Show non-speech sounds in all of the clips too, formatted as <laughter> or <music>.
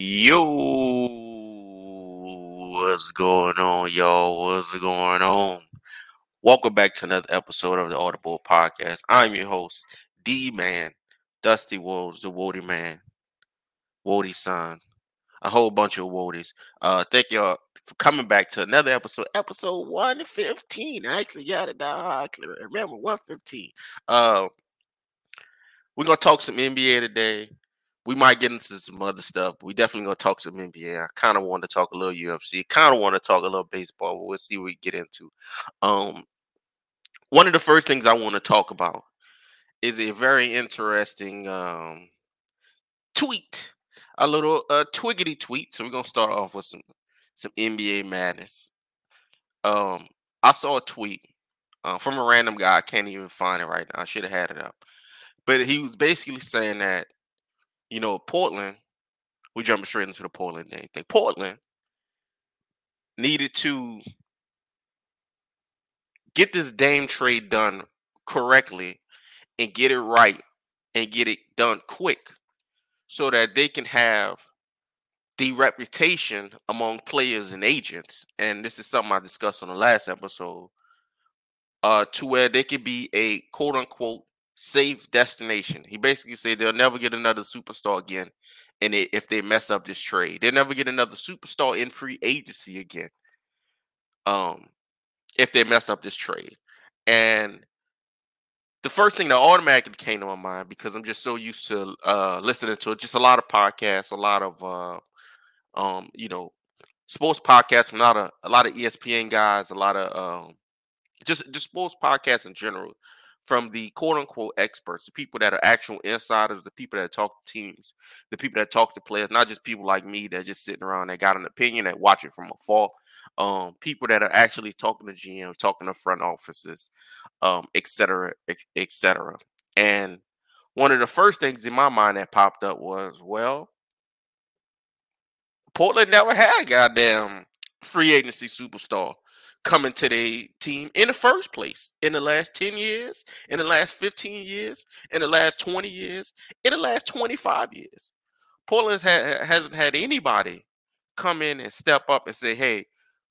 Yo, what's going on, y'all? What's going on? Welcome back to another episode of the Audible Podcast. I'm your host, D Man, Dusty Wolves, the Woody Man, Whoadiesan, a whole bunch of Woodies. Uh, thank y'all for coming back to another episode, episode 115. I actually got it down. I can remember 115. Uh, we're gonna talk some NBA today we might get into some other stuff. we definitely gonna talk some NBA. I kind of want to talk a little UFC. Kind of want to talk a little baseball, but we'll see what we get into. Um, one of the first things I want to talk about is a very interesting um tweet, a little uh, twiggity tweet. So we're gonna start off with some some NBA madness. Um, I saw a tweet uh, from a random guy. I can't even find it right now. I should have had it up, but he was basically saying that you know, Portland, we jumping straight into the Portland thing. Portland needed to get this Dame trade done correctly and get it right and get it done quick so that they can have the reputation among players and agents. And this is something I discussed on the last episode. Uh, to where they could be a quote unquote safe destination. He basically said they'll never get another superstar again, and if they mess up this trade, they'll never get another superstar in free agency again. Um, if they mess up this trade, and the first thing that automatically came to my mind because I'm just so used to uh, listening to just a lot of podcasts, a lot of uh, um, you know, sports podcasts a lot of a lot of ESPN guys, a lot of um, just just sports podcasts in general from the quote unquote experts, the people that are actual insiders, the people that talk to teams, the people that talk to players, not just people like me that just sitting around that got an opinion that watch it from afar. Um, people that are actually talking to GMs, talking to front offices, um, et cetera, et cetera. And one of the first things in my mind that popped up was, well, Portland never had a goddamn free agency superstar coming to the team in the first place in the last 10 years, in the last 15 years, in the last 20 years, in the last 25 years. Portland ha- hasn't had anybody come in and step up and say, hey,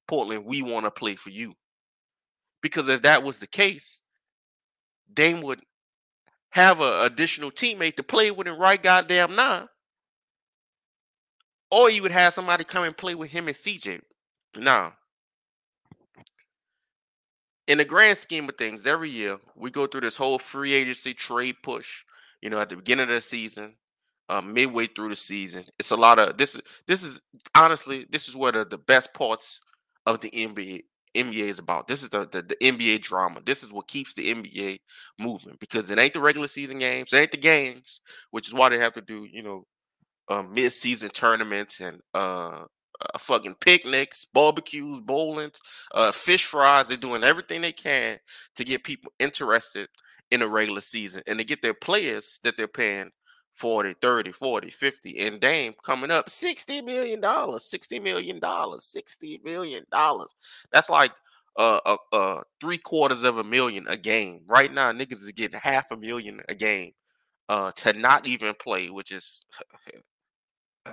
Portland, we want to play for you. Because if that was the case, Dame would have an additional teammate to play with him right goddamn now. Or you would have somebody come and play with him and CJ. Now, in the grand scheme of things, every year we go through this whole free agency trade push. You know, at the beginning of the season, uh, midway through the season, it's a lot of this. This is honestly, this is what the, the best parts of the NBA NBA is about. This is the, the, the NBA drama. This is what keeps the NBA moving because it ain't the regular season games, it ain't the games, which is why they have to do you know uh, mid season tournaments and uh, uh, fucking picnics, barbecues, bowlings, uh, fish fries. They're doing everything they can to get people interested in the regular season and to get their players that they're paying 40, 30, 40, 50. And Dame coming up $60 million, $60 million, $60 million. That's like uh, uh, uh, three quarters of a million a game. Right now, niggas is getting half a million a game uh, to not even play, which is <laughs>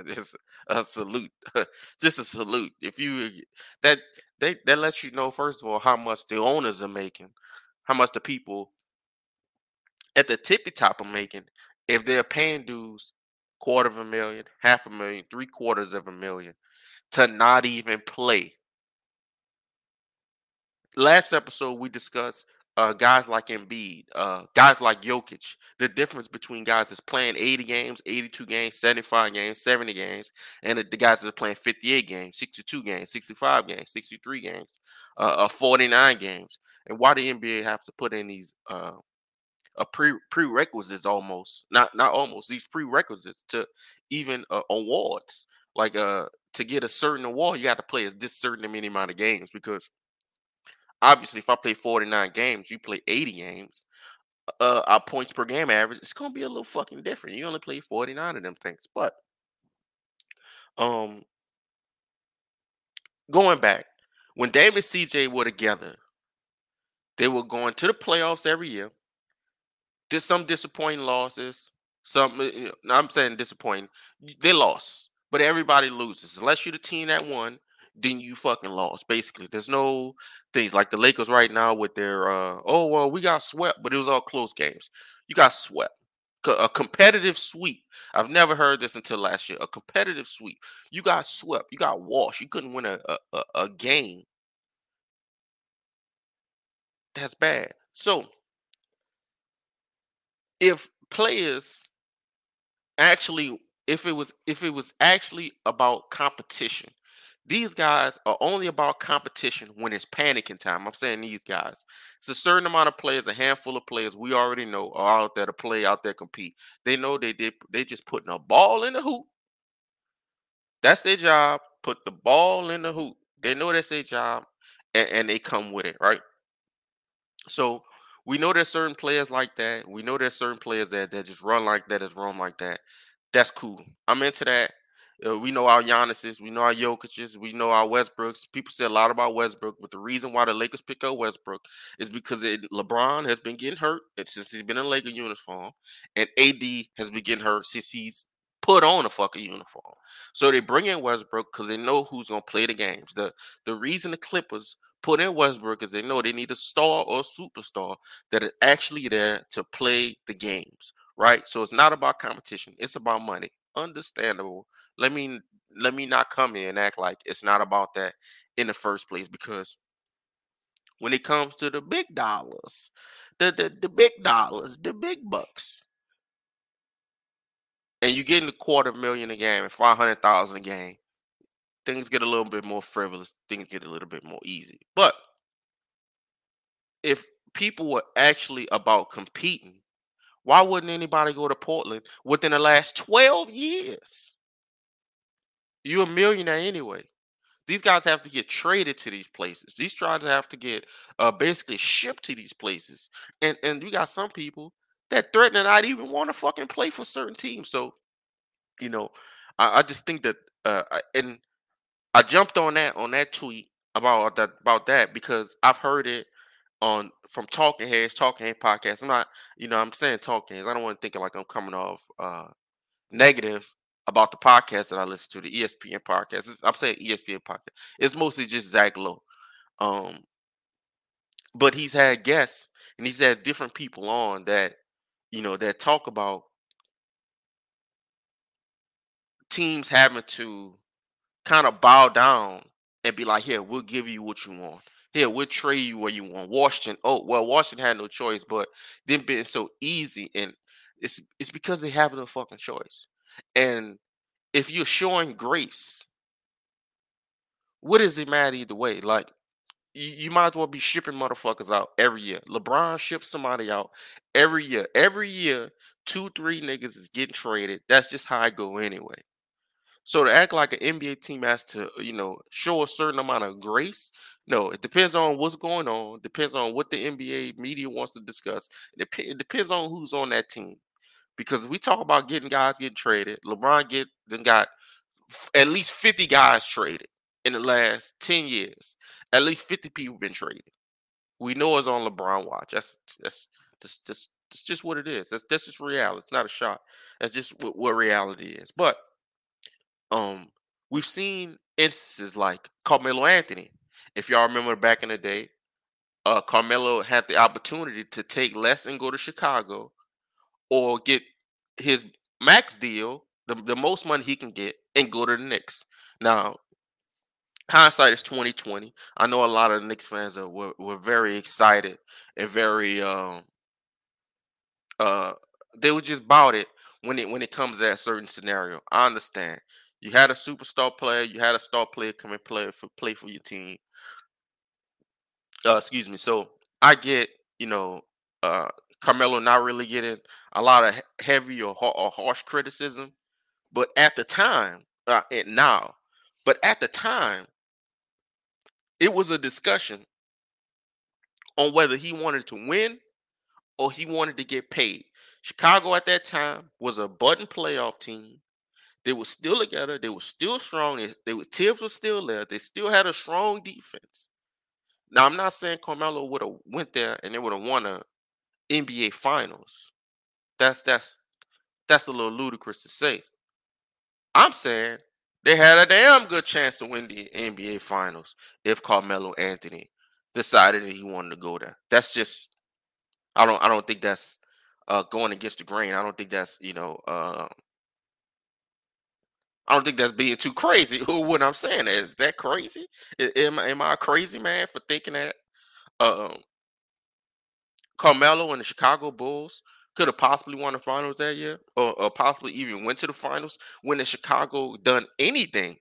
<laughs> just a salute, <laughs> just a salute. If you that they that lets you know first of all how much the owners are making, how much the people at the tippy top are making. If they're paying dues quarter of a million, half a million, three quarters of a million to not even play. Last episode we discussed uh, guys like Embiid, uh, guys like Jokic, the difference between guys that's playing 80 games, 82 games, 75 games, 70 games, and the, guys that are playing 58 games, 62 games, 65 games, 63 games, uh, uh 49 games. And why the NBA have to put in these uh, a pre prerequisites almost, not not almost these prerequisites to even uh, awards. Like uh to get a certain award, you got to play this certain amount of games because obviously, if I play 49 games, you play 80 games, uh, our points per game average, it's gonna be a little fucking different. You only play 49 of them things. But um going back, when David CJ were together, they were going to the playoffs every year. Did some disappointing losses. Some, you know, I'm saying disappointing. They lost, but everybody loses unless you're the team that won. Then you fucking lost. Basically, there's no things like the Lakers right now with their uh, oh well we got swept, but it was all close games. You got swept a competitive sweep. I've never heard this until last year. A competitive sweep. You got swept. You got washed. You couldn't win a, a, a game. That's bad. So, if players actually, if it was, if it was actually about competition, these guys are only about competition when it's panicking time. I'm saying these guys. It's a certain amount of players, a handful of players we already know are out there to play, out there compete. They know they did they just putting a ball in the hoop. That's their job. Put the ball in the hoop. They know that's their job, and, and they come with it, right? So we know there's certain players like that. We know there's certain players that, that just run like that, that run like that. That's cool. I'm into that. Uh, we know our Giannis's, we know our Jokic's, we know our Westbrooks. People say a lot about Westbrook, but the reason why the Lakers pick up Westbrook is because it, LeBron has been getting hurt since he's been in Laker uniform, and AD has been getting hurt since he's put on a fucking uniform. So they bring in Westbrook because they know who's gonna play the games. The the reason the Clippers put in Westbrook is they know they need a star or a superstar that is actually there to play the games, right? So it's not about competition; it's about money. Understandable let me let me not come here and act like it's not about that in the first place because when it comes to the big dollars, the the, the big dollars, the big bucks, and you're getting a quarter million a game and five hundred thousand a game, things get a little bit more frivolous. Things get a little bit more easy. But if people were actually about competing, why wouldn't anybody go to Portland within the last 12 years? You're a millionaire anyway. These guys have to get traded to these places. These guys have to get uh, basically shipped to these places. And and you got some people that threaten to not even want to fucking play for certain teams. So, you know, I, I just think that uh, and I jumped on that on that tweet about that about that because I've heard it on from Talking Heads, Talking Head podcast. I'm not, you know, I'm saying Talking Heads. I don't want to think like I'm coming off uh negative about the podcast that I listen to, the ESPN podcast. It's, I'm saying ESPN podcast. It's mostly just Zach Lowe. Um, but he's had guests and he's had different people on that, you know, that talk about teams having to kind of bow down and be like, here, we'll give you what you want. Here, we'll trade you where you want. Washington, oh, well, Washington had no choice, but them being so easy and it's it's because they have no fucking choice. And if you're showing grace, what does it matter either way? Like, you, you might as well be shipping motherfuckers out every year. LeBron ships somebody out every year. Every year, two, three niggas is getting traded. That's just how I go anyway. So to act like an NBA team has to, you know, show a certain amount of grace, no, it depends on what's going on. Depends on what the NBA media wants to discuss. It, it depends on who's on that team. Because we talk about getting guys getting traded, LeBron get then got at least 50 guys traded in the last 10 years. At least 50 people been traded. We know it's on LeBron watch. That's that's that's just that's just what it is. That's that's just reality. It's not a shot. That's just what, what reality is. But um we've seen instances like Carmelo Anthony. If y'all remember back in the day, uh Carmelo had the opportunity to take less and go to Chicago or get his max deal, the, the most money he can get, and go to the Knicks. Now, hindsight is 2020. I know a lot of Knicks fans are were, were very excited and very um uh they were just about it when it when it comes to that certain scenario. I understand. You had a superstar player, you had a star player come and play for play for your team. Uh, excuse me. So I get, you know, uh Carmelo not really getting a lot of heavy or, or harsh criticism, but at the time, uh, and now, but at the time, it was a discussion on whether he wanted to win or he wanted to get paid. Chicago at that time was a button playoff team. They were still together. They were still strong. They, they were Thibs was still there. They still had a strong defense. Now I'm not saying Carmelo would have went there and they would have won a NBA finals. That's that's that's a little ludicrous to say. I'm saying they had a damn good chance to win the NBA Finals if Carmelo Anthony decided that he wanted to go there. That's just I don't I don't think that's uh, going against the grain. I don't think that's you know uh, I don't think that's being too crazy. <laughs> Who what I'm saying is that crazy? Am, am I crazy man for thinking that um, Carmelo and the Chicago Bulls could have possibly won the finals that year, or, or, possibly even went to the finals when the Chicago done anything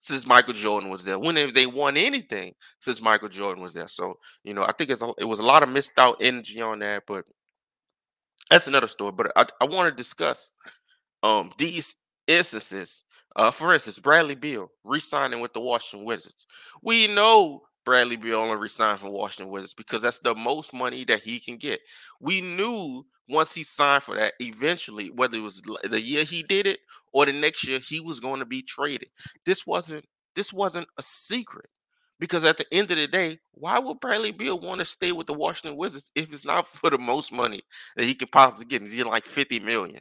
since Michael Jordan was there. When they won anything since Michael Jordan was there? So you know, I think it's a, it was a lot of missed out energy on that, but that's another story. But I, I want to discuss um these instances. Uh, for instance, Bradley Beal re-signing with the Washington Wizards. We know Bradley only resigned from Washington Wizards because that's the most money that he can get. We knew once he signed for that, eventually, whether it was the year he did it or the next year, he was going to be traded. This wasn't this wasn't a secret. Because at the end of the day, why would Bradley Beal want to stay with the Washington Wizards if it's not <laughs> for the most money that he could possibly get? He's getting like 50 million.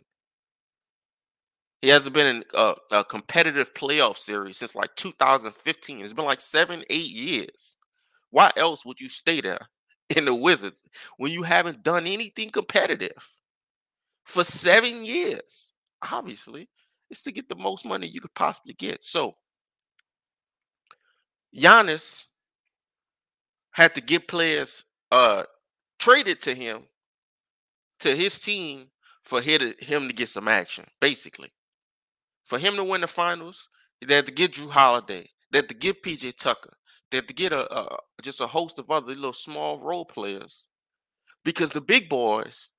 He hasn't been in a, a, competitive playoff series since like 2015. It's been like seven, eight years. Why else would you stay there in the Wizards when you haven't done anything competitive for seven years? Obviously, it's to get the most money you could possibly get. So Giannis had to get players uh traded to him to his team for him to get some action, basically. For him to win the finals, they had to get Jrue Holiday, they had to get PJ Tucker, they had to get a, a just a host of other little small role players because the big boys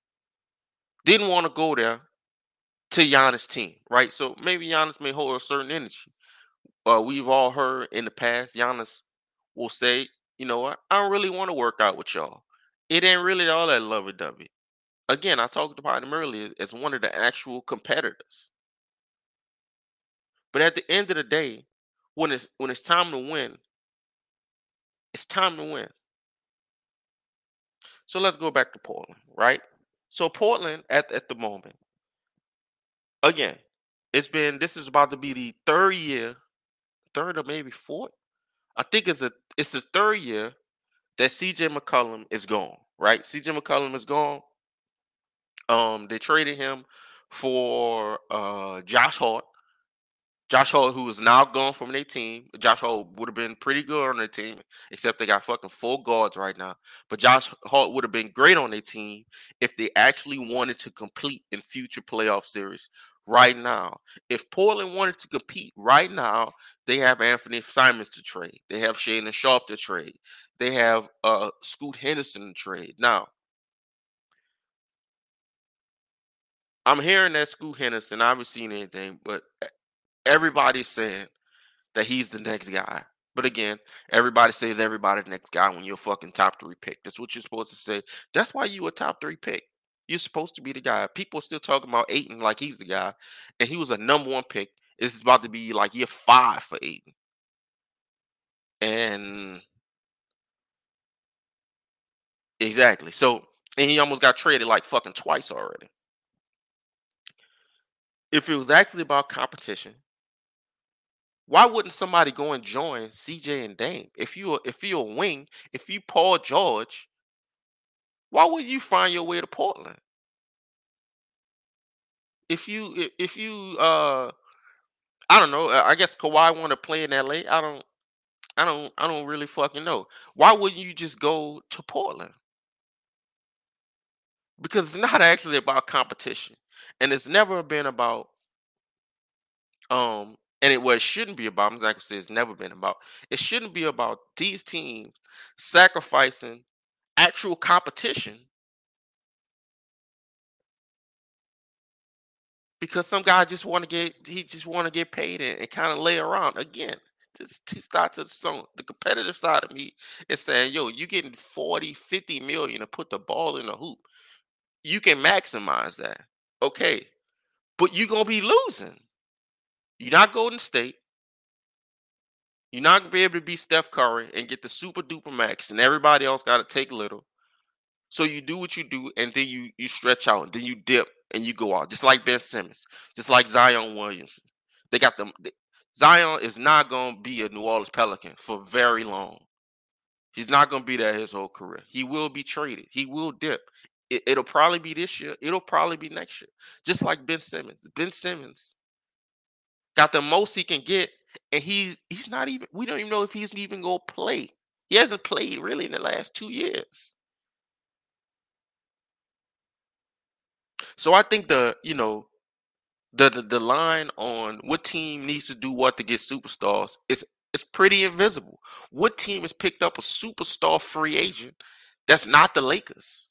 didn't want to go there to Giannis' team, right? So maybe Giannis may hold a certain energy uh, we've all heard in the past, Giannis will say, you know what, I don't really want to work out with y'all. It ain't really all that lovey dovey. Again, I talked about him earlier as one of the actual competitors. But at the end of the day, when it's when it's time to win, it's time to win. So let's go back to Portland, right? So Portland at, at the moment, again, it's been this is about to be the third year third or maybe fourth. I think it's a it's the third year that CJ McCollum is gone. Right, CJ McCollum is gone. Um, they traded him for uh Josh Hart. Josh Hart, who is now gone from their team. Josh Hart would have been pretty good on their team, except they got fucking full guards right now. But Josh Hart would have been great on their team if they actually wanted to compete in future playoff series right now. If Portland wanted to compete right now, they have Anthony Simons to trade. They have Shaedon Sharpe to trade. They have uh Scoot Henderson to trade. Now, I'm hearing that Scoot Henderson. I haven't seen anything, but everybody's saying that he's the next guy. But again, everybody says everybody the next guy when you're a fucking top three pick. That's what you're supposed to say. That's why you a top three pick. You're supposed to be the guy. People still talking about Ayton like he's the guy, and he was a number one pick. This is about to be like year five for Ayton, and exactly. So, and he almost got traded like fucking twice already. If it was actually about competition, why wouldn't somebody go and join CJ and Dame? If you if you're a wing, if you Paul George, why would you find your way to Portland? If you if you uh I don't know, I guess Kawhi want to play in LA. I don't I don't I don't really fucking know. Why wouldn't you just go to Portland? Because it's not <laughs> actually about competition. And it's never been about um and it it shouldn't be about, I'm say it's never been about. It shouldn't be about these teams sacrificing actual competition because some guy just want to get he just want to get paid and, and kind of lay around again just to start to the competitive side of me is saying yo you're getting 40 50 million to put the ball in the hoop you can maximize that okay but you're gonna be losing you're not golden state you're not gonna be able to be Steph Curry and get the super duper max, and everybody else got to take little. So you do what you do, and then you you stretch out, and then you dip, and you go out, just like Ben Simmons, just like Zion Williamson. They got them. They, Zion is not to be a New Orleans Pelican for very long. He's not to be there his whole career. He will be traded. He will dip. It, it'll probably be this year. It'll probably be next year. Just like Ben Simmons. Ben Simmons got the most he can get, and he's he's not even. We don't even know if he's even to play. He hasn't played really in the last two years. So I think the you know the, the the line on what team needs to do what to get superstars is it's pretty invisible. What team has picked up a superstar free agent that's not the Lakers?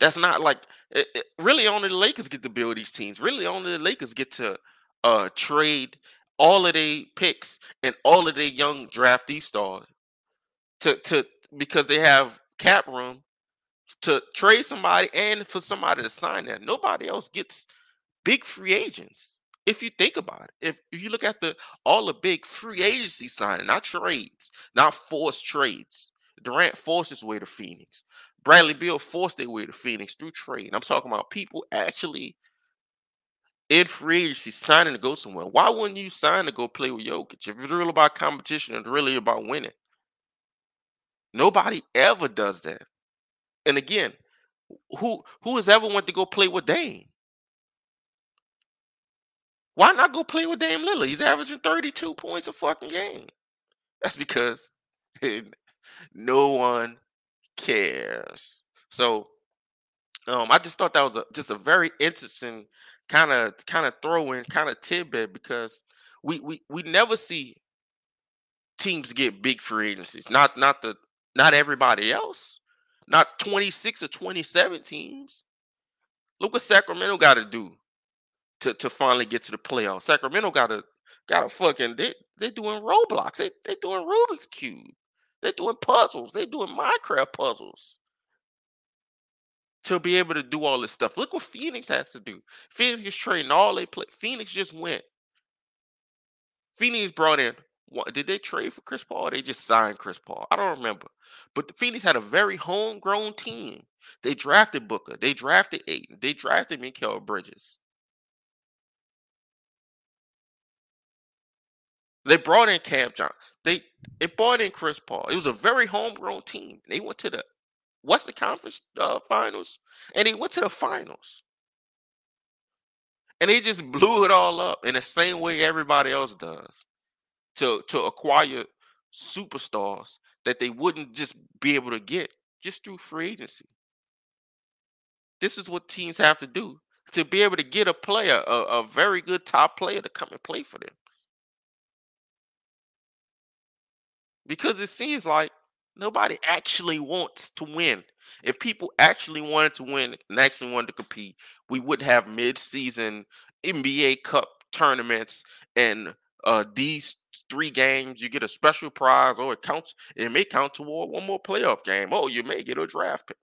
That's not like it, it, really only the Lakers get to build these teams. Really only the Lakers get to uh trade all of their picks and all of their young draftee stars to to because they have cap room to trade somebody and for somebody to sign that. Nobody else gets big free agents. If you think about it, if, if you look at the all the big free agency signing, not trades, not forced trades. Durant forced his way to Phoenix. Bradley Beal forced their way to Phoenix through trade. I'm talking about people actually in free agency signing to go somewhere. Why wouldn't you sign to go play with Jokic? If it's really about competition, it's really about winning. Nobody ever does that. And again, who who has ever went to go play with Dame? Why not go play with Dame Lillard? He's averaging 32 points a fucking game. That's because <laughs> no one cares. So um, I just thought that was a, just a very interesting kind of kind of throw in, kind of tidbit because we we we never see teams get big free agencies. Not not the not everybody else not 26 or 27 teams. Look what Sacramento got to do to, to finally get to the playoffs. Sacramento got to got a fucking they they're doing Roblox. They they doing Rubik's cube. They're doing puzzles. They're doing Minecraft puzzles to be able to do all this stuff. Look what Phoenix has to do. Phoenix is trading all they play. Phoenix just went. Phoenix brought in what, did they trade for Chris Paul? they just signed Chris Paul. I don't remember. But the Phoenix had a very homegrown team. They drafted Booker. They drafted Ayton. They drafted Mikal Bridges. They brought in Cam John. They it brought in Chris Paul. It was a very homegrown team. They went to the Western Conference uh, Finals, and they went to the finals. And they just blew it all up in the same way everybody else does to to acquire superstars that they wouldn't just be able to get just through free agency. This is what teams have to do to be able to get a player, a, a very good top player to come and play for them. Because it seems like nobody actually wants to win. If people actually wanted to win and actually wanted to compete, we would have mid-season NBA Cup tournaments and uh, these three games, you get a special prize, or it counts. It may count toward one more playoff game. Oh, you may get a draft pick.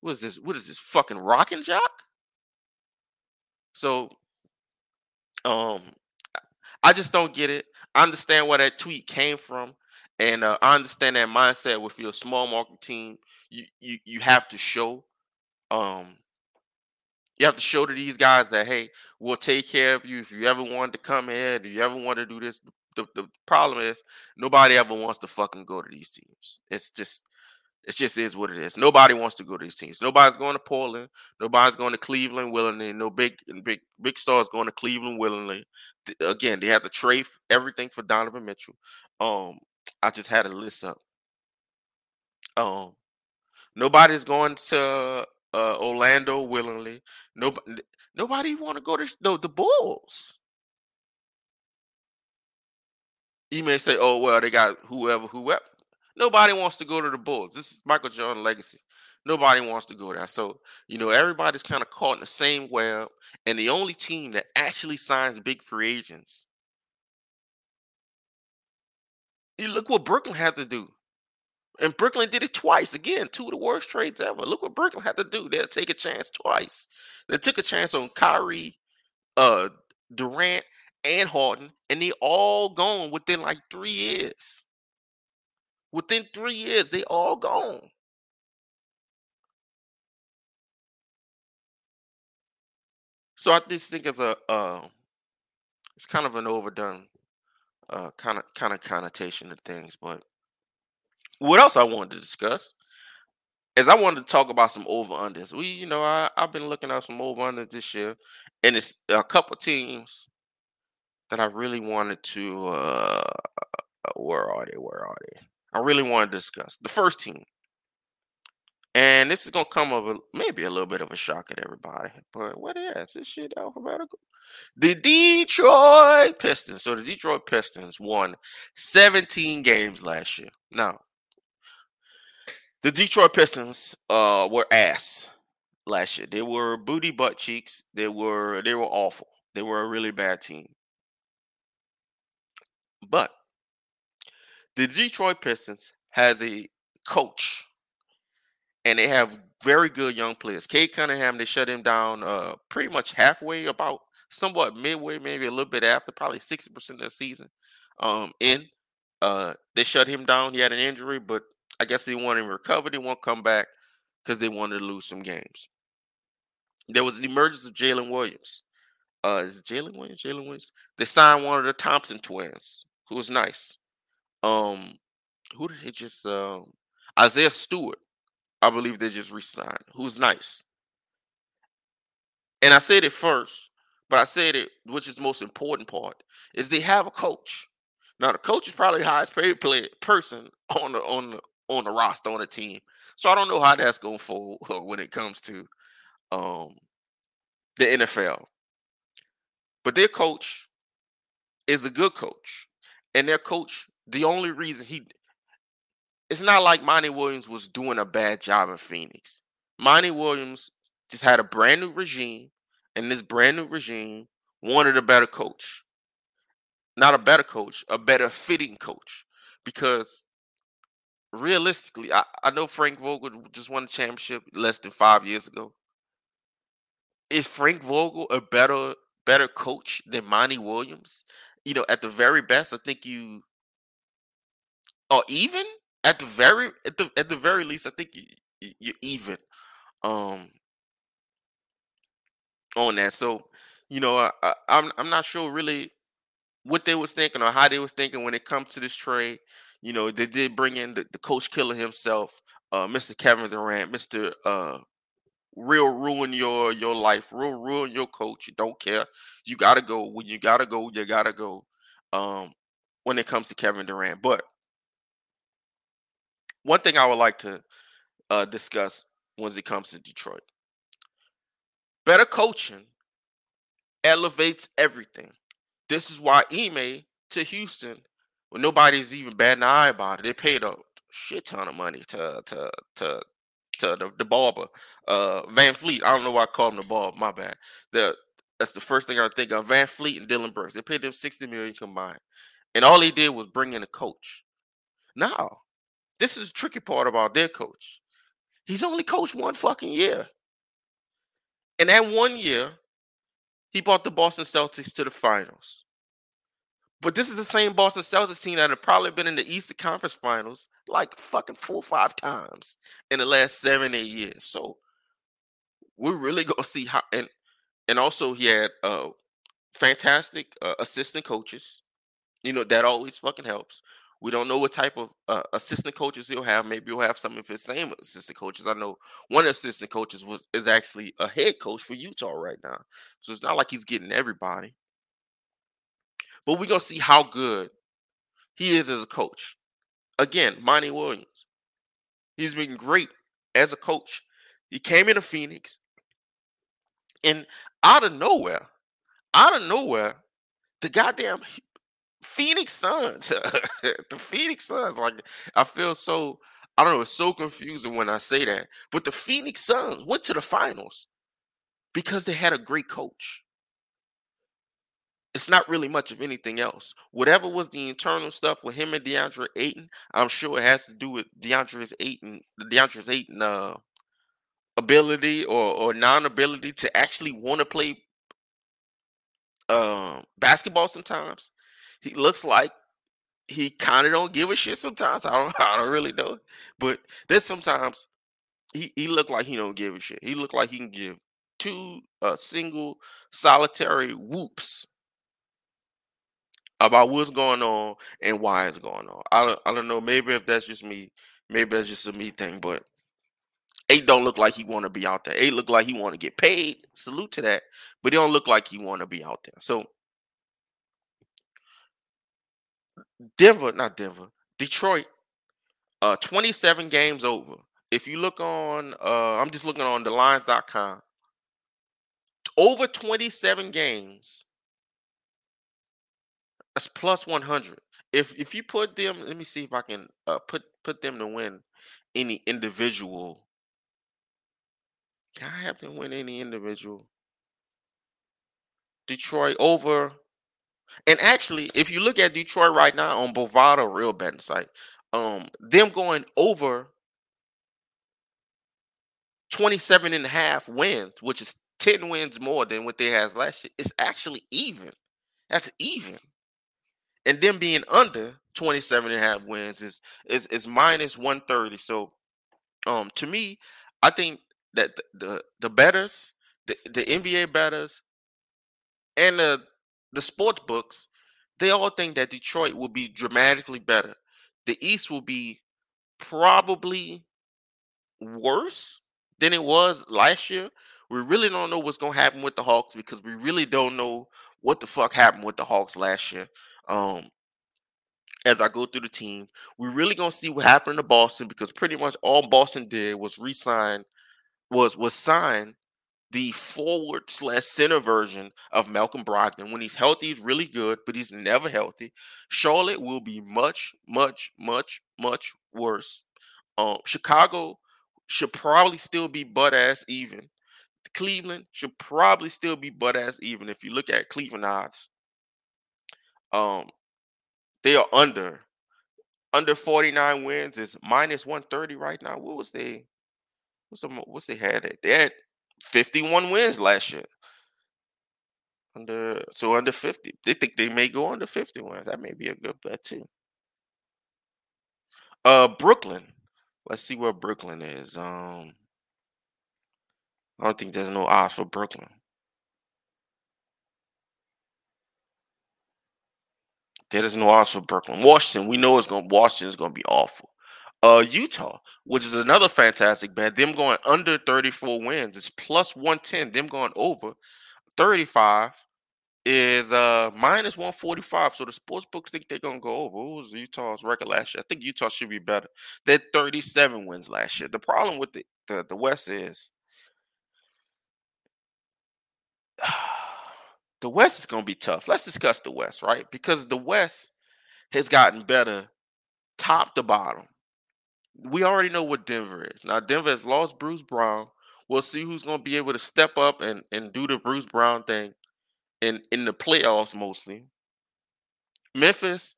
What is this? What is this fucking rocking jock? So, um, I just don't get it. I understand where that tweet came from, and uh, I understand that mindset with your small market team. You you you have to show, um, you have to show to these guys that hey, we'll take care of you if you ever wanted to come in, if you ever want to do this. The, the problem is nobody ever wants to fucking go to these teams. It's just it just is what it is. Nobody wants to go to these teams. Nobody's going to Portland. Nobody's going to Cleveland willingly. No big big big stars going to Cleveland willingly. Again, they have to trade everything for Donovan Mitchell. Um, I just had a list up. Um, nobody's going to uh, Orlando willingly. Nobody, nobody want to go to the, the Bulls. You may say, "Oh well, they got whoever, whoever." Nobody wants to go to the Bulls. This is Michael Jordan legacy. Nobody wants to go there. So you know, everybody's kind of caught in the same web. And the only team that actually signs big free agents. You look what Brooklyn had to do. And Brooklyn did it twice. Again, two of the worst trades ever. Look what Brooklyn had to do. They'll take a chance twice. They took a chance on Kyrie, uh, Durant, and Harden, and they all gone within like three years. Within three years, they all gone. So I just think it's a uh, it's kind of an overdone uh kind of kind of connotation of things. But what else I wanted to discuss is I wanted to talk about some over unders. We, you know, I I've been looking at some over unders this year, and it's a couple teams that I really wanted to. uh Where are they? Where are they? I really want to discuss the first team. And this is gonna come of a maybe a little bit of a shock at everybody, but what is this shit alphabetical? The Detroit Pistons. So the Detroit Pistons won 17 games last year. Now, the Detroit Pistons uh were ass last year. They were booty butt cheeks. They were they were awful. They were a really bad team. But the Detroit Pistons has a coach and they have very good young players. Cade Cunningham, they shut him down uh pretty much halfway, about somewhat midway, maybe a little bit after, probably 60% of the season. Um in. Uh they shut him down. He had an injury, but I guess they want him to recover. They won't come back because they wanted to lose some games. There was an emergence of Jalen Williams. Uh is Jalen Williams? Jalen Williams. They signed one of the Thompson twins, who was nice. Um, who did they just um Isaiah Stewart? I believe they just resigned. Who's nice. And I said it first, but I said it, which is the most important part, is they have a coach. Now the coach is probably the highest paid player person on the on the on the roster on the team. So I don't know how that's gonna fold <laughs> when it comes to um the NFL. But their coach is a good coach. And their coach, the only reason he it's not like Monty Williams was doing a bad job in Phoenix. Monty Williams just had a brand new regime, and this brand new regime wanted a better coach. Not a better coach, a better fitting coach. Because realistically, I, I know Frank Vogel just won the championship less than five years ago. Is Frank Vogel a better better coach than Monty Williams? You know, at the very best, I think you or even at the very at the at the very least, I think you, you're even um on that. So, you know, I, I, I'm I'm not sure really what they was thinking or how they was thinking when it comes to this trade. You know, they did bring in the, the coach killer himself, uh, Mr. Kevin Durant, Mr. Uh, real ruin your your life, real ruin your coach. You don't care. You gotta go. When you gotta go, you gotta go. Um, when it comes to Kevin Durant. But one thing I would like to uh, discuss when it comes to Detroit. Better coaching elevates everything. This is why Ime to Houston, when nobody's even batting an eye about it, they paid a shit ton of money to to to to the, the barber, uh, VanVleet. I don't know why I call him the barber. My bad. The that's the first thing I think of. VanVleet and Dillon Brooks. They paid them sixty million combined, and all he did was bring in a coach. Now, this is the tricky part about their coach. He's only coached one fucking year, and that one year, he brought the Boston Celtics to the finals. But this is the same Boston Celtics team that have probably been in the Eastern Conference Finals like fucking four or five times in the last seven, eight years. So we're really <laughs> gonna see how and and also he had uh fantastic uh, assistant coaches. You know, that always fucking helps. We don't know what type of uh, assistant coaches he'll have. Maybe he'll have some of his same assistant coaches. I know one assistant coaches was is actually a head coach for Utah right now, so it's not like he's getting everybody. But we're gonna see how good he is as a coach. Again, Monty Williams. He's been great as a coach. He came into Phoenix, and out of nowhere, out of nowhere, the goddamn Phoenix Suns, <laughs> the Phoenix Suns, like I feel so, I don't know, it's so confusing when I say that. But the Phoenix Suns went to the finals because they had a great coach it's not really much of anything else. Whatever was the internal stuff with him and DeAndre Ayton, I'm sure it has to do with DeAndre's Ayton, DeAndre's Ayton uh, ability or or non-ability to actually want to play uh, basketball. Sometimes he looks like he kind of don't give a shit. Sometimes I don't, <laughs> I don't really know, but there's sometimes he he look like he don't give a shit. He look like he can give two uh, single solitary whoops about what's going on and why it's going on. I don't, I don't know. Maybe if that's just me, maybe that's just a me thing. But Eight don't look like he want to be out there. Eight look like he want to get paid. Salute to that. But he don't look like he want to be out there. So Denver, not Denver, Detroit, uh, 27 games over. If you look on, uh, I'm just looking on the lines.com. Over 27 games. That's plus 100. If if you put them, let me see if I can uh, put put them to win any individual. Can I have them win any individual? Detroit over and actually, if you look at Detroit right now on Bovada Real Betting site, um, them going over 27 and a half wins, which is 10 wins more than what they has last year, it's actually even. That's even. And them being under 27 and a half wins is is is minus 130. So um to me, I think that the the, the bettors, the, the NBA bettors, and the the sports books, they all think that Detroit will be dramatically better. The East will be probably worse than it was last year. We really don't know what's going to happen with the Hawks because we really don't know what the fuck happened with the Hawks last year. Um, as I go through the team, we're really gonna see what happened to Boston because pretty much all Boston did was resign, was was sign the forward slash center version of Malcolm Brogdon. When he's healthy, he's really good, but he's never healthy. Charlotte will be much, much, much, much worse. Um, Chicago should probably still be butt ass even. Cleveland should probably still be butt ass even. If you look at Cleveland odds, um, they are under under 49 wins is minus 130 right now. What was they? What's the what's they had at? They had 51 wins last year. Under so under 50. They think they may go under 50 wins. That may be a good bet too. Uh Brooklyn. Let's see where Brooklyn is. Um I don't think there's no odds for Brooklyn. There is no odds for Brooklyn. Washington, we know it's gonna Washington is gonna be awful. Uh, Utah, which is another fantastic bet. Them going under 34 wins. It's plus 110. Them going over 35 is uh minus 145. So the sports books think they're gonna go over. What was Utah's record last year? I think Utah should be better. They had 37 wins last year. The problem with the, the, the West is <sighs> the West is gonna be tough. Let's discuss the West, right? Because the West has gotten better top to bottom we already know what Denver is. Now Denver has lost Bruce Brown. We'll see who's going to be able to step up and, and do the Bruce Brown thing in in the playoffs mostly. Memphis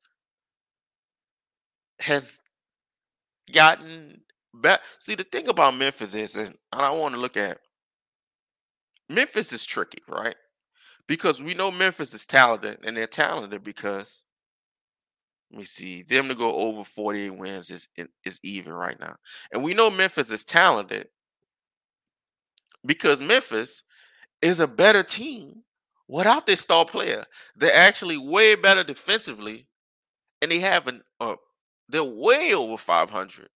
has gotten back. See, the thing about Memphis is, and I want to look at Memphis is tricky, right? Because we know Memphis is talented, and they're talented because let me see. Them to go over 48 wins is is even right now. And we know Memphis is talented because Memphis is a better team without their star player. They're actually way better defensively, and they have an uh, they're way over 500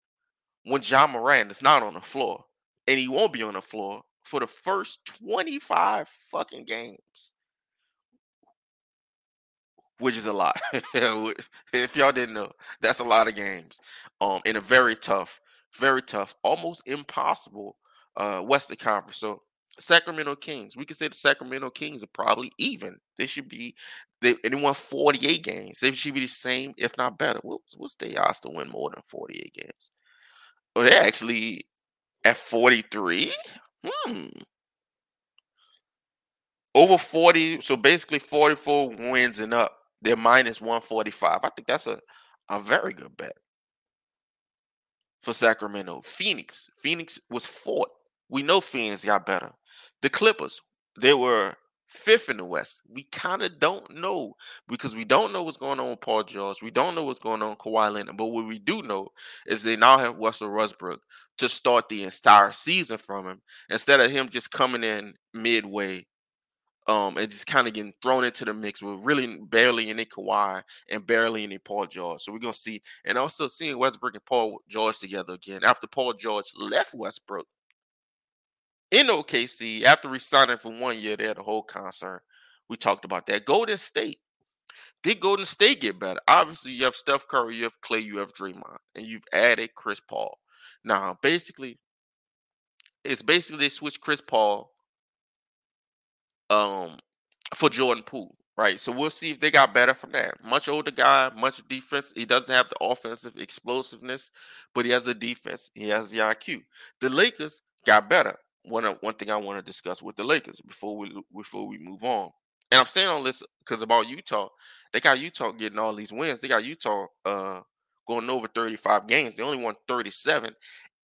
when Ja Morant is not on the floor, and he won't be on the floor for the first 25 fucking games which is a lot. <laughs> if y'all didn't know, that's a lot of games. Um, in a very tough, very tough, almost impossible uh Western Conference. So Sacramento Kings, we could say the Sacramento Kings are probably even. They should be they they won 48 games. They should be the same, if not better. What's, what's their odds to win more than 48 games? Oh, they're actually at 43. Hmm over 40 so basically 44 wins and up they're minus 145. I think that's a, a very good bet for Sacramento. Phoenix. Phoenix was fourth. We know Phoenix got better. The Clippers, they were fifth in the West. We kind of don't know because we don't know what's going on with Paul George. We don't know what's going on with Kawhi Leonard. But what we do know is they now have Russell Westbrook to start the entire season from him instead of him just coming in midway um, and just kind of getting thrown into the mix with really barely any Kawhi and barely any Paul George. So we're gonna see, and also seeing Westbrook and Paul George together again after Paul George left Westbrook in OKC after resigning for one year. They had a whole concert. We talked about that. Golden State. Did Golden State get better? Obviously, you have Steph Curry, you have Clay, you have Draymond, and you've added Chris Paul. Now, basically, it's basically they switched Chris Paul um for Jordan Poole, right? So we'll see if they got better from that. Much older guy, much defense. He doesn't have the offensive explosiveness, but he has a defense. He has the IQ. The Lakers got better. One one thing I want to discuss with the Lakers before we before we move on. And I'm saying all this because about Utah, they got Utah getting all these wins. They got Utah uh going over 35 games. They only won 37.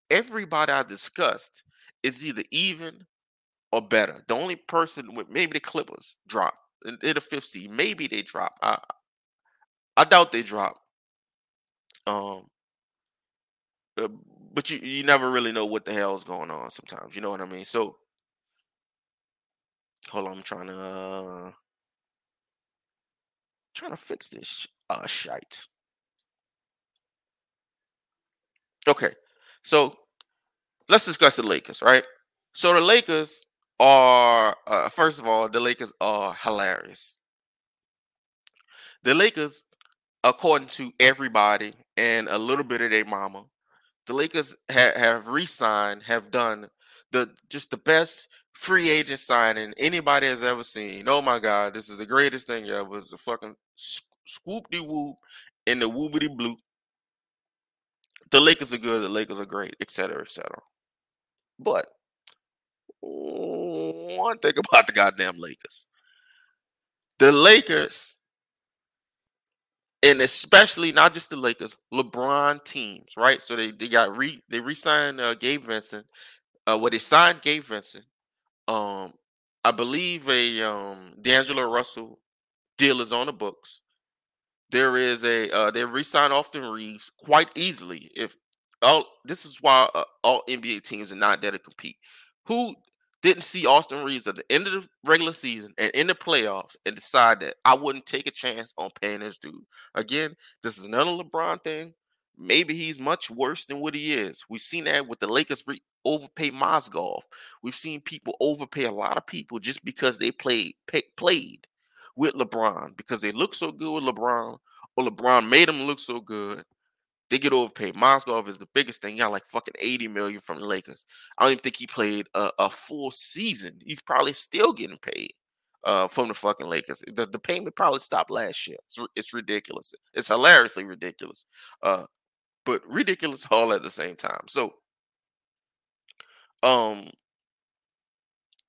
Everybody I discussed is either even or better. The only person with maybe the Clippers drop. They're the fifth seed. Maybe they drop. I I doubt they drop. Um, uh, but you you never really know what the hell is going on. Sometimes you know what I mean. So hold on, I'm trying to uh, trying to fix this uh shite. Okay, so let's discuss the Lakers, right? So the Lakers are uh, first of all, the Lakers are hilarious. The Lakers, according to everybody and a little bit of their mama, the Lakers ha- have re-signed, have done the just the best free agent signing anybody has ever seen. Oh my God, this is the greatest thing ever. It's a fucking swoop de whoop in the whoopity blue. The Lakers are good. The Lakers are great, etc., etc. But one thing <laughs> about the goddamn Lakers. The Lakers, and especially not just the Lakers, LeBron teams, right? So they, they got re they re-signed uh, Gabe Vincent. Uh, well, they signed Gabe Vincent. Um, I believe a um D'Angelo Russell deal is on the books. There is a uh, they re-signed Austin Reaves quite easily. If all this is why uh, all NBA teams are not there to compete. Who didn't see Austin Reaves at the end of the regular season and in the playoffs and decide that I wouldn't take a chance on paying this dude. Again, this is another LeBron thing. Maybe he's much worse than what he is. We've seen that with the Lakers re- overpay Mozgov. We've seen people overpay a lot of people just because they played pay, played with LeBron because they look so good with LeBron or LeBron made them look so good they get overpaid. Mozgov is the biggest thing. He got like fucking 80 million from the Lakers. I don't even think he played a, a full season. He's probably still getting paid uh, from the fucking Lakers. The, the payment probably stopped last year. It's, it's ridiculous. It's hilariously ridiculous. Uh, but ridiculous all at the same time. So, um,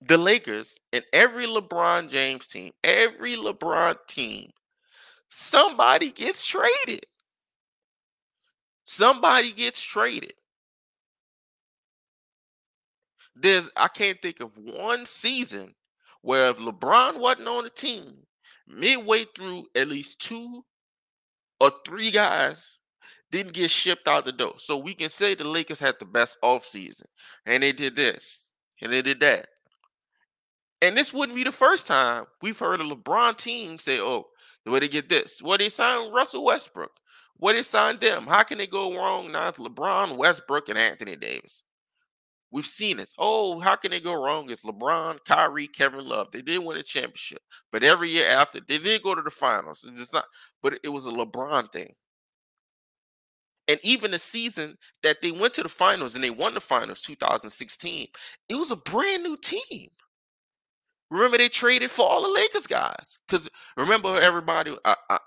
the Lakers and every LeBron James team, every LeBron team, somebody gets traded. Somebody gets traded. There's I can't think of one season where if LeBron wasn't on the team, midway through at least two or three guys didn't get shipped out the door. So we can say the Lakers had the best offseason. And they did this. And they did that. And this wouldn't be the first time we've heard a LeBron team say, oh, where they get this? Well, they signed Russell Westbrook. What is signed them? How can they go wrong now? LeBron, Westbrook, and Anthony Davis. We've seen this. Oh, how can they go wrong? It's LeBron, Kyrie, Kevin Love. They did win a championship, but every year after, they did go to the finals. It's not, but it was a LeBron thing. And even the season that they went to the finals and they won the finals, 2016, it was a brand new team. Remember, they traded for all the Lakers guys. Because remember, everybody, I,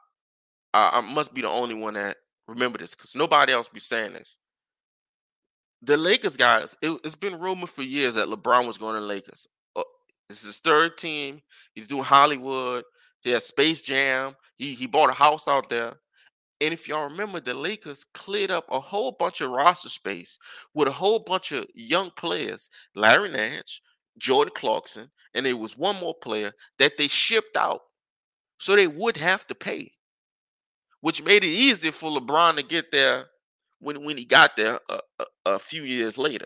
I, I must be the only one that remember this because nobody else be saying this. The Lakers guys, it, has been rumored for years that LeBron was going to Lakers. Uh, this is his third team. He's doing Hollywood. He has Space Jam. He he bought a house out there. And if y'all remember, the Lakers cleared up a whole bunch of roster space with a whole bunch of young players, Larry Nance, Jordan Clarkson, and there was one more player that they shipped out so they would have to pay which made it easy for LeBron to get there when, when he got there a, a, a few years later.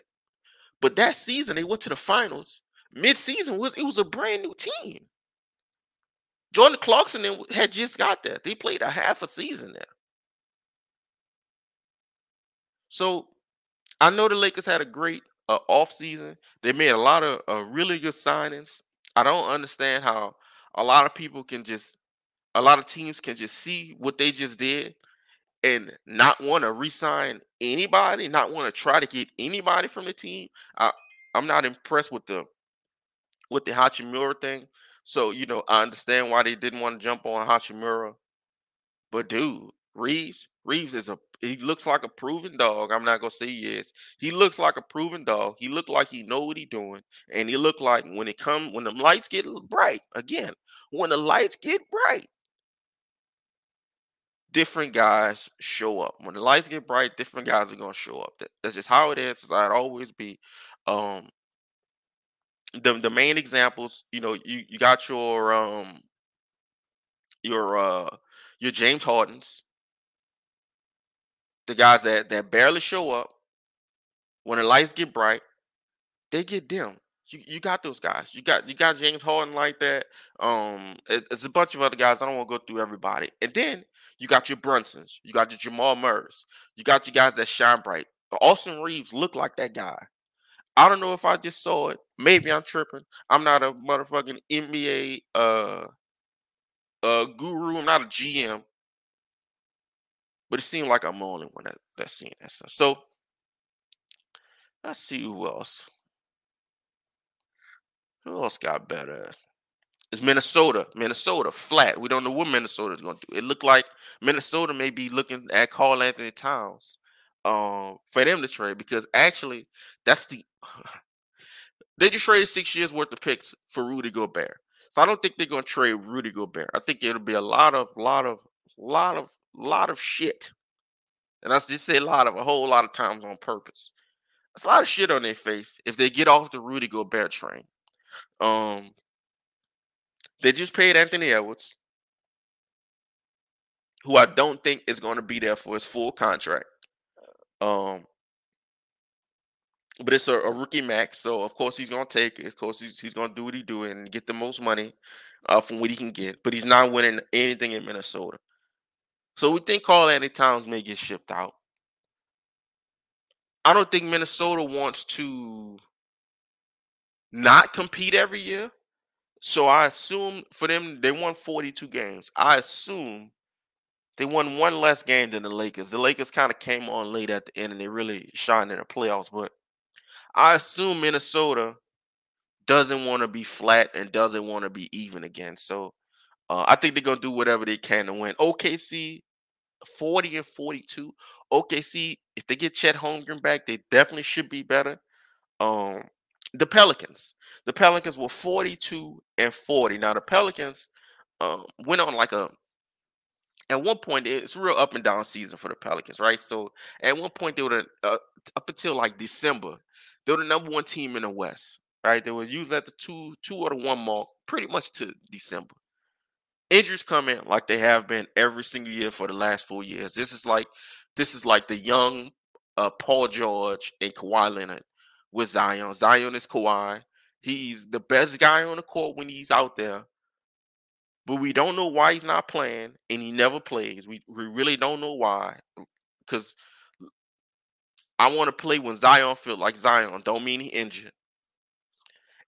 But that season, they went to the finals. Mid-season was it was a brand new team. Jordan Clarkson had just got there. They played a half a season there. So I know the Lakers had a great uh, off season. They made a lot of uh, really good signings. I don't understand how a lot of people can just, a lot of teams can just see what they just did and not want to resign anybody, not want to try to get anybody from the team. I, I'm not impressed with the with the Hachimura thing. So you know, I understand why they didn't want to jump on Hachimura. But dude, Reeves, Reaves is a he looks like a proven dog. I'm not gonna say he is. He looks like a proven dog. He looked like he know what he doing, and he looked like when it come when the lights get bright again. When the lights get bright, different guys show up. When the lights get bright, different guys are gonna show up. That, that's just how it is. I'd always be. Um, the the main examples, you know, you you got your um your uh your James Hardens, the guys that that barely show up when the lights get bright, they get dim. You, you got those guys. You got you got James Harden like that. Um, it, it's a bunch of other guys. I don't want to go through everybody. And then you got your Brunsons. You got your Jamal Murray's. You got your guys that shine bright. Austin Reaves look like that guy. I don't know if I just saw it. Maybe I'm tripping. I'm not a motherfucking NBA uh uh guru. I'm not a GM. But it seemed like I'm the only one that, that's seeing that stuff. So let's see who else. Who else got better? It's Minnesota. Minnesota flat. We don't know what Minnesota's going to do. It looked like Minnesota may be looking at Karl-Anthony Towns um, for them to trade because actually that's the <sighs> they just traded six years worth of picks for Rudy Gobert. So I don't think they're going to trade Rudy Gobert. I think it'll be a lot of, lot of, lot of, lot of shit. And I just say a lot of, a whole lot of times on purpose. It's a lot of shit on their face if they get off the Rudy Gobert train. Um, they just paid Anthony Edwards, who I don't think is going to be there for his full contract. Um, but it's a, a, rookie max, so of course he's gonna take it. Of course he's, he's gonna do what he do and get the most money uh, from what he can get. But he's not winning anything in Minnesota. So we think Karl-Anthony Towns may get shipped out. I don't think Minnesota wants to not compete every year. So I assume for them, they won 42 games. I assume they won one less game than the Lakers. The Lakers kind of came on late at the end and they really shined in the playoffs. But I assume Minnesota doesn't want to be flat and doesn't want to be even again. So uh, I think they're gonna do whatever they can to win. OKC 40 and 42. OKC, if they get Chet Holmgren back, they definitely should be better. Um, the Pelicans, the Pelicans were 42 and 40. Now the Pelicans um, went on like a at one point it's real up and down season for the Pelicans, right? So at one point they were uh, up until like December, they were the number one team in the West, right? They were usually at the two two or the one mark pretty much to December. Injuries come in like they have been every single year for the last four years. This is like this is like the young uh, Paul George and Kawhi Leonard with Zion. Zion is Kawhi. He's the best guy on the court when he's out there. But we don't know why he's not playing, and he never plays. We we really don't know why. Because I want to play when Zion feel like Zion. Don't mean he injured.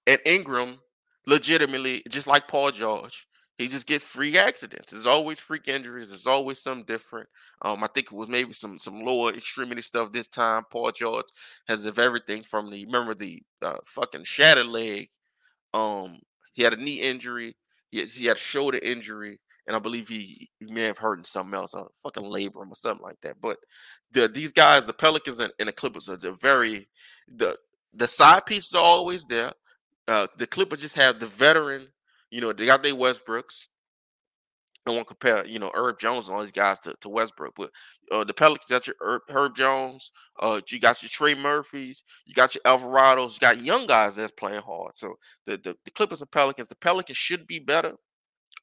And Ingram, legitimately, just like Paul George, he just gets freak accidents. There's always freak injuries. There's always something different. Um, I think it was maybe some some lower extremity stuff this time. Paul George has of everything from the remember the uh, fucking shattered leg. Um, he had a knee injury. He, he had a shoulder injury, and I believe he, he may have hurt in something else, a fucking labrum or something like that. But the these guys, the Pelicans and, and the Clippers, are they're very the the side pieces are always there. Uh, the Clippers just have the veteran you know, they got their Westbrooks. I won't compare, you know, Herb Jones and all these guys to, to Westbrook, but uh, the Pelicans got your Herb, Herb Jones, uh, you got your Trey Murphys, you got your Alvarados, you got young guys that's playing hard. So the, the, the Clippers and Pelicans, the Pelicans should be better.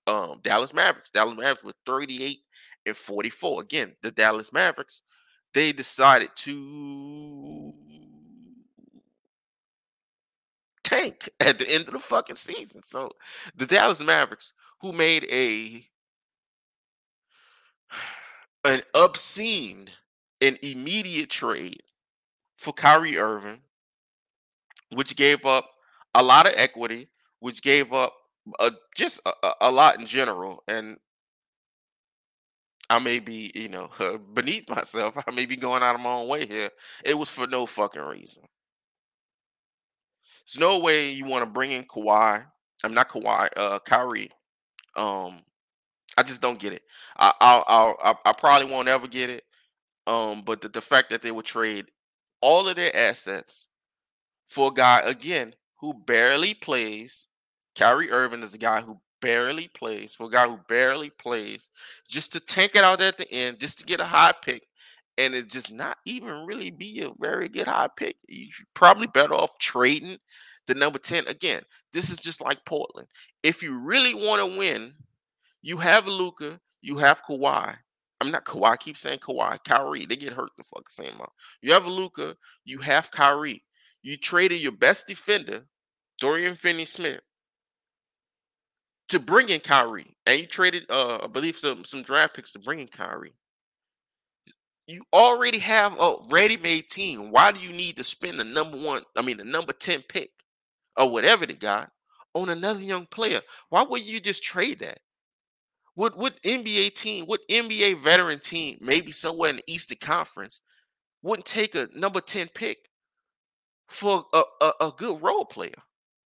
Um, Dallas Mavericks, Dallas Mavericks with 38 and 44. Again, the Dallas Mavericks, they decided to tank <laughs> at the end of the fucking season. So the Dallas Mavericks, who made a <sighs> an obscene and immediate trade for Kyrie Irving, which gave up a lot of equity, which gave up uh, just a, a, lot in general. And I may be, you know, <laughs> beneath myself. <laughs> I may be going out of my own way here. It was for no fucking reason. There's no way you want to bring in Kawhi. I'm not Kawhi, uh, Kyrie. Um, I just don't get it. I, I, I, I probably won't ever get it. Um, but the, the fact that they would trade all of their assets for a guy again who barely plays. Kyrie Irving is a guy who barely plays. For a guy who barely plays, just to tank it out at the end, just to get a high pick, and it just not even really be a very good high pick. You probably better off trading the number 10. Again, this is just like Portland. If you really want to win, you have Luka, you have Kawhi. I'm not Kawhi. I keep saying Kawhi. Kyrie. They get hurt the fuck same amount. You have Luka, you have Kyrie. You traded your best defender, Dorian Finney Smith, to bring in Kyrie. And you traded uh I believe some some draft picks to bring in Kyrie. You already have a ready-made team. Why do you need to spend the number one, I mean the number 10 pick or whatever they got on another young player? Why would you just trade that? What what NBA team, what NBA veteran team, maybe somewhere in the Eastern Conference, wouldn't take a number 10 pick for a, a, a good role player?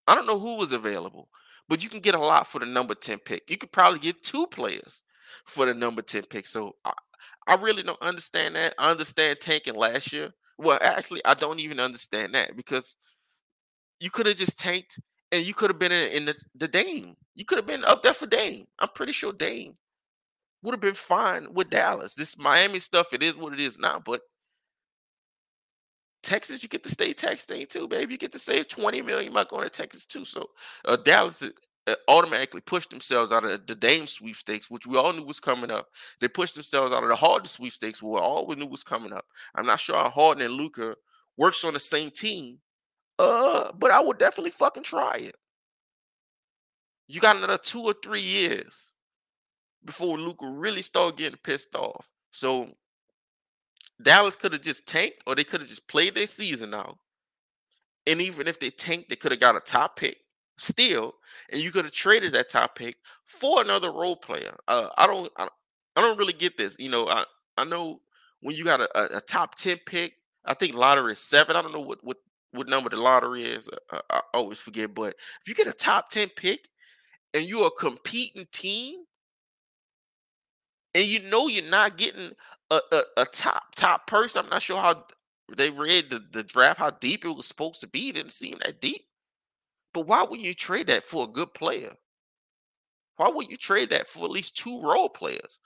I don't know who was available, but you can get a lot for the number 10 pick. You could probably get two players for the number 10 pick. So I, I really don't understand that. I understand tanking last year. Well, actually, I don't even understand that because you could have just tanked and you could have been in, in the, the Dame. You could have been up there for Dame. I'm pretty sure Dame would have been fine with Dallas. This Miami stuff, it is what it is now. But Texas, you get the state tax thing too, baby. You get to save 20 million by going to Texas too. So uh, Dallas automatically pushed themselves out of the Dame sweepstakes, which we all knew was coming up. They pushed themselves out of the Harden sweepstakes, where all we knew was coming up. I'm not sure how Harden and Luka works on the same team, uh, but I would definitely fucking try it. You got another two or three years before Luka really start getting pissed off. So Dallas could have just tanked, or they could have just played their season out. And even if they tanked, they could have got a top pick still, and you could have traded that top pick for another role player. Uh, I don't, I, I don't really get this. You know, I, I know when you got a, a, a top ten pick, I think lottery is seven. I don't know what what what number the lottery is. I, I always forget. But if you get a top 10 pick and you're a competing team, and you know you're not getting a, a, a top top person, I'm not sure how they read the, the draft, how deep it was supposed to be. It didn't seem that deep. But why would you trade that for a good player? Why would you trade that for at least two role players?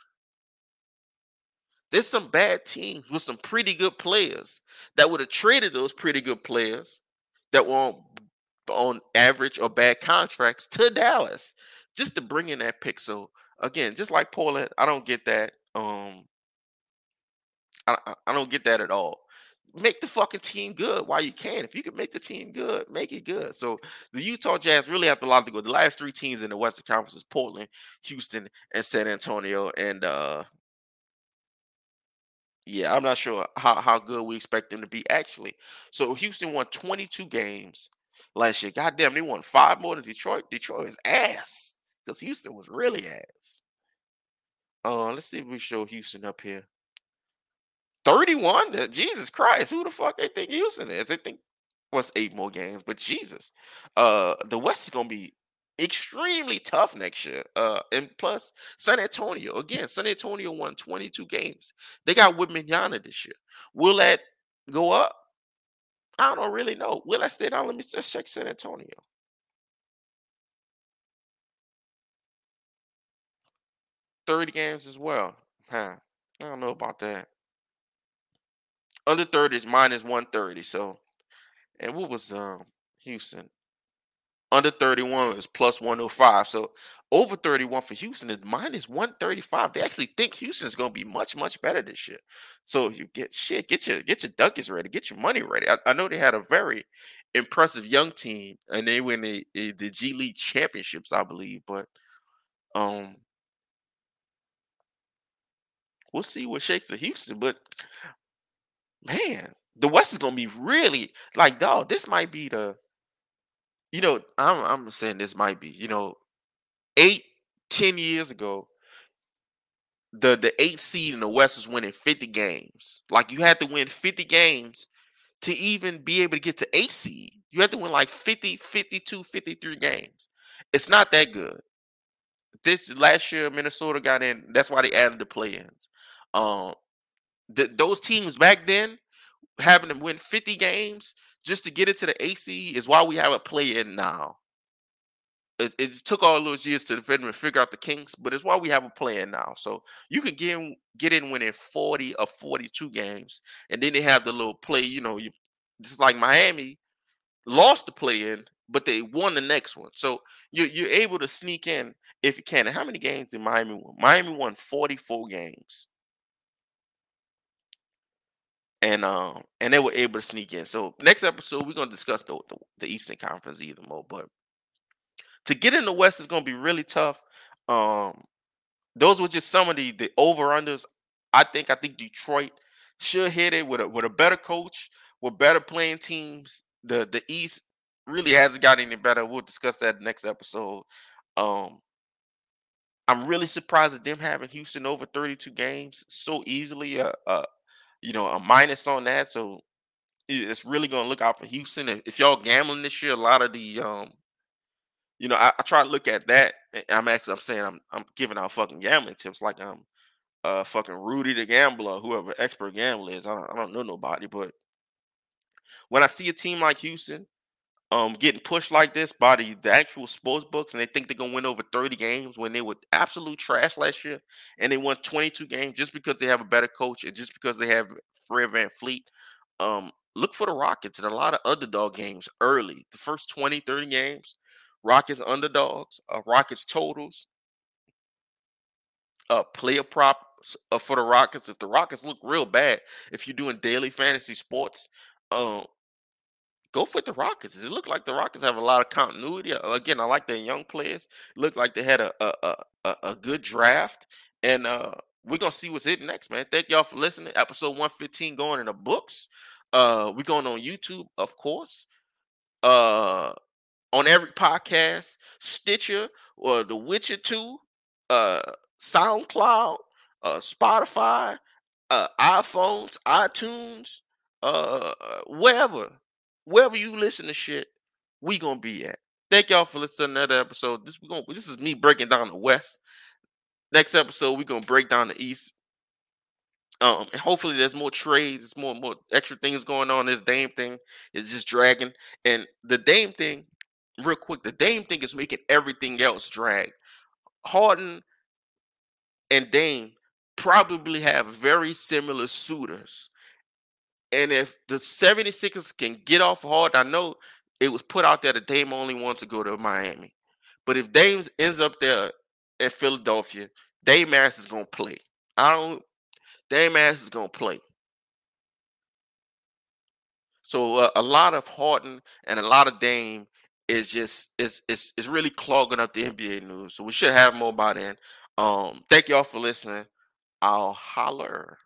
There's some bad teams with some pretty good players that would have traded those pretty good players that were on, on average or bad contracts to Dallas just to bring in that pick. So again, just like Portland, I don't get that. Um, I, I don't get that at all. Make the fucking team good while you can. If you can make the team good, make it good. So the Utah Jazz really have a lot to go. The last three teams in the Western Conference is Portland, Houston, and San Antonio. And uh yeah, I'm not sure how, how good we expect them to be actually. So Houston won 22 games last year. Goddamn, they won five more than Detroit. Detroit is ass because Houston was really ass. Uh, let's see if we show Houston up here. 31? Jesus Christ, who the fuck they think Houston is? They think what's eight more games, but Jesus. Uh the West is gonna be extremely tough next year. Uh, and plus San Antonio again. San Antonio won 22 games. They got Wembanyama this year. Will that go up? I don't really know. Will I stay down? Let me just check San Antonio. Thirty games as well. Huh. I don't know about that. Under 30 is minus 130. So, and what was um Houston? Under 31 is plus 105. So over 31 for Houston is minus 135. They actually think Houston's gonna be much, much better this year. So you get shit, get your get your ducats ready, get your money ready. I, I know they had a very impressive young team and they win the, the G League championships, I believe, but Um, we'll see what shakes for Houston, but man, the West is gonna be really like, dog. This might be the, you know, I'm I'm saying this might be, you know, eight, ten years ago, the the eight seed in the West was winning 50 games. Like you had to win 50 games to even be able to get to eight seed. You had to win like 50, 52, 53 games. It's not that good. This last year, Minnesota got in. That's why they added the play-ins. Um, those teams back then having to win 50 games just to get into the AC is why we have a play-in now it, it took all those years to defend and figure out the kinks, but it's why we have a play in now. So you can get in, get in winning 40 or 42 games, and then they have the little play, you know, you just like Miami lost the play in, but they won the next one. So you're you're able to sneak in if you can. And how many games did Miami win? Miami won 44 games. And um and they were able to sneak in. So next episode we're gonna discuss the, the, the Eastern Conference either more, but to get in the West is to be really tough. Um, those were just some of the the over unders. I think I think Detroit should hit it with a with a better coach, with better playing teams. The the East really hasn't got any better. We'll discuss that next episode. Um, I'm really surprised at them having Houston over 32 games so easily. Uh, uh you know, a minus on that. So it's really going to look out for Houston. If y'all gambling this year, a lot of the um you know, I, I, try to look at that. I'm actually I'm saying I'm I'm giving out fucking gambling tips like I'm uh fucking Rudy the gambler, whoever expert gambler is. I don't, I don't know nobody, but when I see a team like Houston um getting pushed like this by the, the actual sports books and they think they're gonna win over 30 games when they were absolute trash last year and they won 22 games just because they have a better coach and just because they have Fred VanVleet. Um, look for the Rockets and a lot of underdog games early. The first 20, 30 games Rockets underdogs, uh, Rockets totals, uh, player prop uh, for the Rockets. If the Rockets look real bad, if you're doing daily fantasy sports, um, go for the Rockets. It looked like the Rockets have a lot of continuity. Uh, again, I like their young players. It looked like they had a a, a, a good draft, and uh, we're gonna see what's it next, man. Thank y'all for listening. Episode 115 going in the books. Uh, we're going on YouTube, of course. Uh, on every podcast, Stitcher or The Witcher 2, uh, SoundCloud, uh, Spotify, uh, iPhones, iTunes, uh, wherever, wherever you listen to shit, we gonna be at. Thank y'all for listening to another episode. This we gonna this is me breaking down the West. Next episode, we gonna break down the East. Um, and hopefully there's more trades, more more extra things going on. This Dame thing is just dragging, and the Dame thing real quick, the Dame thing is making everything else drag. Harden and Dame probably have very similar suitors. And if the 76ers can get off hard, I know it was put out there that Dame only wants to go to Miami. But if Dame ends up there at Philadelphia, Dame Ass is gonna play. I don't Dame Ass is gonna play. So uh, a lot of Harden and a lot of Dame is just it's it's it's really clogging up the NBA news. So we should have more by then. Um, thank y'all for listening. I'll holler.